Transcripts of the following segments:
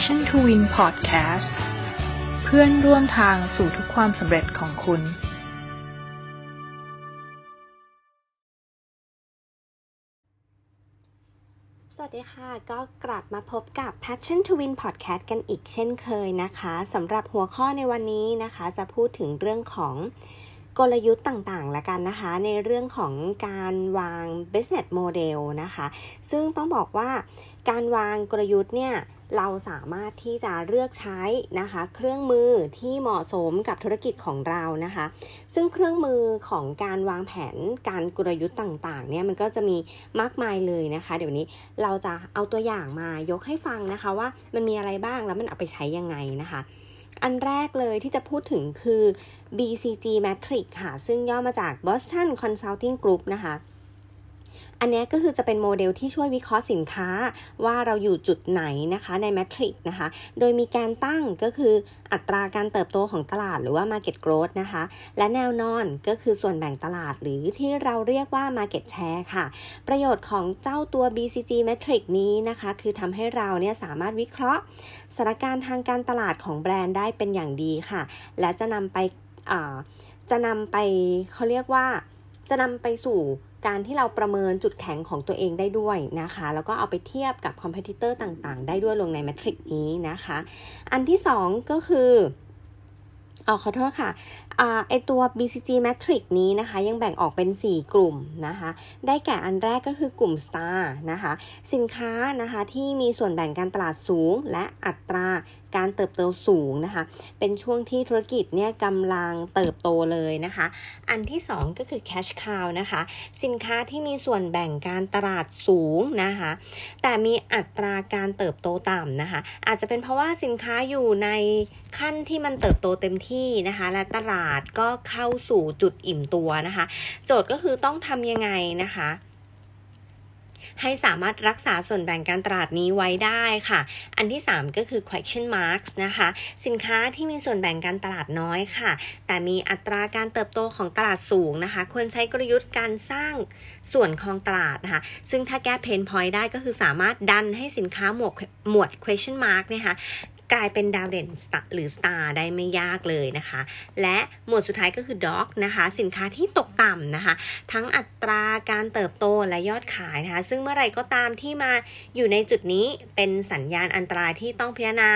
Passion to Win Podcast เพื่อนร่วมทางสู่ทุกความสำเร็จของคุณ สวัสดีค่ะ ก็กลับมาพบกับ Passion to Win Podcast กันอีกเช่นเคยนะคะสำหรับหัวข้อในวันนี้นะคะ จะพูดถึงเรื่องของ กลยุทธ์ต่างๆละกันนะคะ ในเรื่องของการวาง business model นะคะ ซึ่งต้องบอกว่าการวางกลยุทธ์เนี่ยเราสามารถที่จะเลือกใช้นะคะ เครื่องมือที่เหมาะสมกับธุรกิจของเรานะคะ ซึ่งเครื่องมือของการวางแผนการกลยุทธ์ต่างๆเนี่ยมันก็จะมีมากมายเลยนะคะ เดี๋ยวนี้เราจะเอาตัวอย่างมายกให้ฟังนะคะว่ามันมีอะไรบ้างแล้วมันเอาไปใช้ยังไงนะคะ อันแรกเลยที่จะพูดถึงคือ BCG Matrix ค่ะ ซึ่งย่อมาจาก Boston Consulting Group นะคะ อันนี้ก็คือจะเป็นโมเดลที่ช่วยวิเคราะห์สินค้าว่าเราอยู่จุดไหนนะคะในแมทริกนะคะ โดยมีการตั้งก็คืออัตราการเติบโตของตลาดหรือว่า Market Growth นะคะ และแนวนอนก็คือส่วนแบ่งตลาดหรือที่เราเรียกว่า Market Share ค่ะ ประโยชน์ของเจ้าตัว BCG Metric นี้นะคะ คือทำให้เราเนี่ยสามารถวิเคราะห์สถานการณ์ทางการตลาดของแบรนด์ได้เป็นอย่างดีค่ะ และจะนำไปจะนำไปเขาเรียกว่าจะนำไปสู่ การที่เราประเมินจุดแข็งของตัวเองได้ด้วยนะคะ แล้วก็เอาไปเทียบกับคอมเพติเตอร์ต่างๆ ได้ด้วยลงในแมทริกนี้นะคะ อันที่ 2 ก็คืออ๋อขอโทษค่ะ ไอตัว BCG Matrix นี้นะคะ ยังแบ่งออกเป็น 4 กลุ่มนะคะ ได้แก่อันแรกก็คือกลุ่ม Star นะคะ สินค้านะคะที่มีส่วนแบ่งการตลาดสูง และอัตราการเติบโตสูงนะคะ เป็นช่วงที่ธุรกิจเนี่ยกำลังเติบโตเลยนะคะ อันที่ 2 ก็คือ cash cow นะคะ สินค้าที่มีส่วนแบ่งการตลาดสูงนะคะ แต่มีอัตราการเติบโตต่ำนะคะ อาจจะเป็นเพราะว่าสินค้าอยู่ในขั้นที่มันเติบโตเต็มที่นะคะ และตลาดก็เข้าสู่จุดอิ่มตัวนะคะ โจทย์ก็คือต้องทำยังไงนะคะให้สามารถรักษาส่วนแบ่งการตลาดนี้ไว้ได้ค่ะ อันที่ 3 ก็คือ question marks นะคะ สินค้าที่มีส่วนแบ่งการตลาดน้อยค่ะ แต่มีอัตราการเติบโตของตลาดสูงนะคะ ควรใช้กลยุทธ์การสร้างส่วนของตลาดนะคะ ซึ่งถ้าแก้ pain point ได้ก็คือสามารถดันให้สินค้าหมวดหมวด question mark นะคะ กลายเป็นดาวเด่นหรือ star ได้ไม่ยากเลยนะคะ และหมวดสุดท้ายก็คือ dog นะคะ สินค้าที่ตกต่ำนะคะ ทั้งอัตราการเติบโตและยอดขายนะคะ ซึ่งเมื่อไหร่ก็ตามที่มาอยู่ในจุดนี้เป็นสัญญาณอันตรายที่ต้องพิจารณา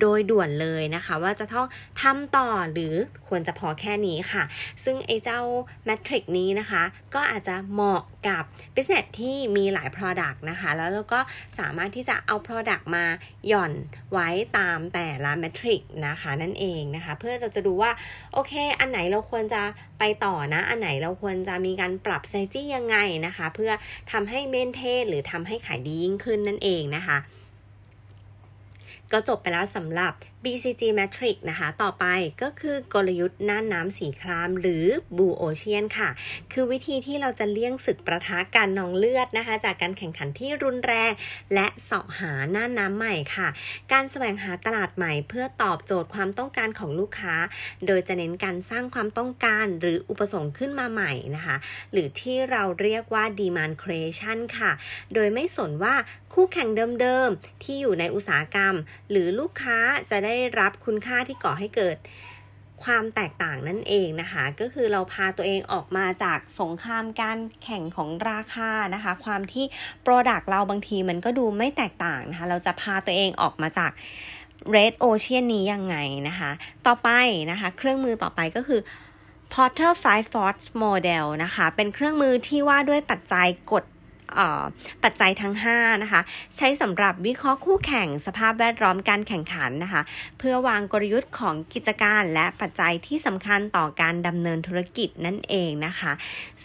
โดยด่วนเลยนะคะ ว่าจะต้องทำต่อหรือควรจะพอแค่นี้ค่ะ ซึ่งไอ้เจ้าแมทริกนี้นะคะ ก็อาจจะเหมาะกับ business ที่มีหลาย product นะคะ แล้วเราก็สามารถที่จะเอา product มาหย่อนไว้ตามามแต่ละแมทริกนะคะนั่นเองนะคะ เพื่อเราจะดูว่าโอเค อันไหนเราควรจะไปต่อนะ อันไหนเราควรจะมีการปรับไซจี้ยังไงนะคะ เพื่อทำให้เมนเทสหรือทำให้ขายดียิ่งขึ้นนั่นเองนะคะก็จบไปแล้วสำหรับ BCG Matrix นะคะ ต่อไปก็คือกลยุทธ์น่านน้ำสีครามหรือ Blue Ocean ค่ะ คือวิธีที่เราจะเลี่ยงศึกประทะกันนองเลือดนะคะ จากการแข่งขันที่รุนแรง และเสาะหาน่านน้ำใหม่ค่ะ การแสวงหาตลาดใหม่เพื่อตอบโจทย์ความต้องการของลูกค้า โดยจะเน้นการสร้างความต้องการหรืออุปสงค์ขึ้นมาใหม่นะคะ หรือที่เราเรียกว่า demand creation ค่ะ โดยไม่สนว่าคู่แข่งเดิมๆที่อยู่ในอุตสาหกรรม หรือลูกค้าจะได้ได้รับคุณค่าที่ก่อให้เกิดความแตกต่างนั่นเองนะคะ ก็คือเราพาตัวเองออกมาจากสงครามการแข่งของราคานะคะ ความที่ Product เราบางทีมันก็ดูไม่แตกต่างนะคะ เราจะพาตัวเองออกมาจาก Red Ocean นี้ยังไงนะคะ ต่อไปนะคะ เครื่องมือต่อไปก็คือ Porter Five Force Model นะคะ เป็นเครื่องมือที่ว่าด้วยปัจจัยกด ปัจจัยทั้ง 5 นะคะ ใช้สำหรับวิเคราะห์คู่แข่งสภาพแวดล้อมการแข่งขันนะคะ เพื่อวางกลยุทธ์ของกิจการและปัจจัยที่สำคัญต่อการดำเนินธุรกิจนั่นเองนะคะ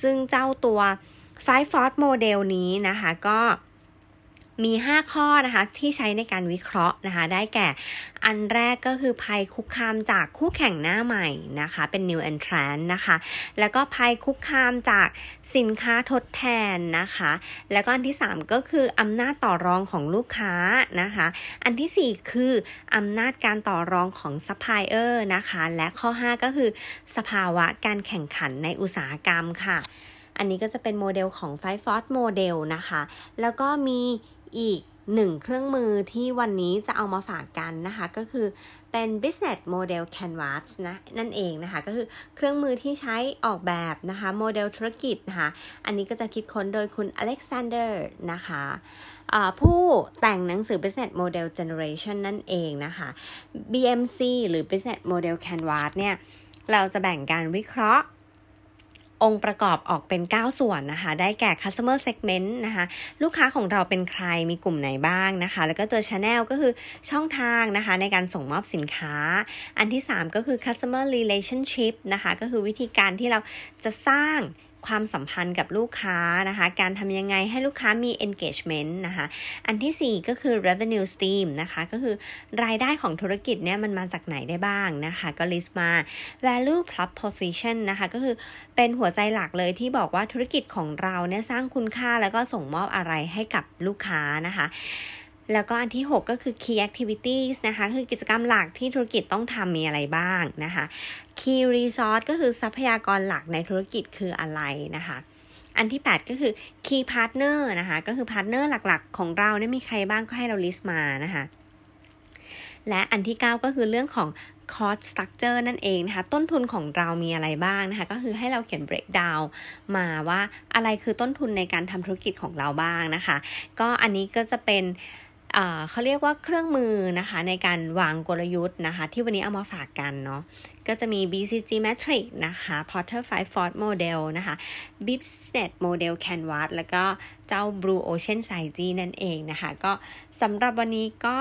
ซึ่งเจ้าตัว Five Force Model นี้นะคะก็ มี 5 ข้อนะคะที่ใช้ในการวิเคราะห์นะคะ ได้แก่อันแรกก็คือภัยคุกคามจากคู่แข่งหน้าใหม่นะคะ เป็น new entrant นะคะ แล้วก็ภัยคุกคามจากสินค้าทดแทนนะคะ แล้วก็อันที่ 3 ก็คืออำนาจต่อรองของลูกค้านะคะ อันที่ 4 คืออำนาจการต่อรองของซัพพลายเออร์นะคะ และข้อ 5 ก็คือสภาวะการแข่งขันในอุตสาหกรรมค่ะ อันนี้ก็จะเป็นโมเดลของ Five Force Model นะคะ แล้วก็มี อีกหนึ่งเครื่องมือที่วันนี้จะเอามาฝากกันนะคะ ก็คือเป็น business model canvas นะนั่นเองนะคะ ก็คือเครื่องมือที่ใช้ออกแบบนะคะโมเดลธุรกิจนะคะ อันนี้ก็จะคิดค้นโดยคุณอเล็กซานเดอร์นะคะผู้แต่งหนังสือ business model generation นั่นเองนะคะ BMC หรือ business model canvas เนี่ยเราจะแบ่งการวิเคราะห์ องค์ประกอบออกเป็น 9 ส่วนนะคะ ได้แก่ customer segment นะคะ ลูกค้าของเราเป็นใคร มีกลุ่มไหนบ้างนะคะ แล้วก็ตัว channel ก็คือช่องทางนะคะในการส่งมอบสินค้า อันที่ 3 ก็คือ customer relationship นะคะ ก็คือวิธีการที่เราจะสร้าง ความสัมพันธ์กับลูกค้านะคะ การทำยังไงให้ลูกค้ามี engagement นะคะ อันที่ 4 ก็คือ revenue stream นะคะ ก็คือรายได้ของธุรกิจเนี่ยมันมาจากไหนได้บ้างนะคะ ก็ list มา value proposition นะคะ ก็คือเป็นหัวใจหลักเลยที่บอกว่าธุรกิจของเราเนี่ยสร้างคุณค่าแล้วก็ส่งมอบอะไรให้กับลูกค้านะคะ แล้วก็อันที่ 6 ก็คือ key activities นะคะ คือกิจกรรมหลักที่ธุรกิจต้องทำมีอะไรบ้างนะคะ Key Resource ก็คือทรัพยากรหลักในธุรกิจคืออะไรนะคะ อันที่ 8 ก็คือ Key Partner นะคะ ก็คือพาร์ทเนอร์หลักๆ ของเราเนี่ยมีใครบ้างก็ให้เรา list มานะคะ และอันที่ 9 ก็คือเรื่องของ cost structure นั่นเองนะคะ ต้นทุนของเรามีอะไรบ้างนะคะ ก็คือให้เราเขียน breakdown มาว่าอะไรคือต้นทุนในการทำธุรกิจของเราบ้างนะคะ ก็อันนี้ก็จะเป็น เขาเรียกว่าเครื่องมือนะคะในการวางกลยุทธ์นะคะ ที่วันนี้เอามาฝากกันเนาะก็จะมี BCG Matrix นะคะ Porter Five Ford Model นะคะ Business Model Canvas แล้วก็เจ้า Blue Ocean s i g e นั่นเองนะคะ ก็สำหรับวันนี้ก็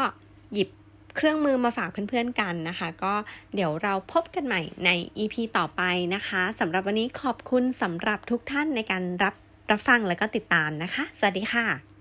หยิบเครื่องมือมาฝากเพื่อนๆกันนะคะ ก็เดี๋ยวเราพบกันใหม่ใน EP ต่อไปนะคะสำหรับวันนี้ขอบคุณสำหรับทุกท่านในการรับรับฟังแล้วก็ติดตามนะคะ สวัสดีค่ะ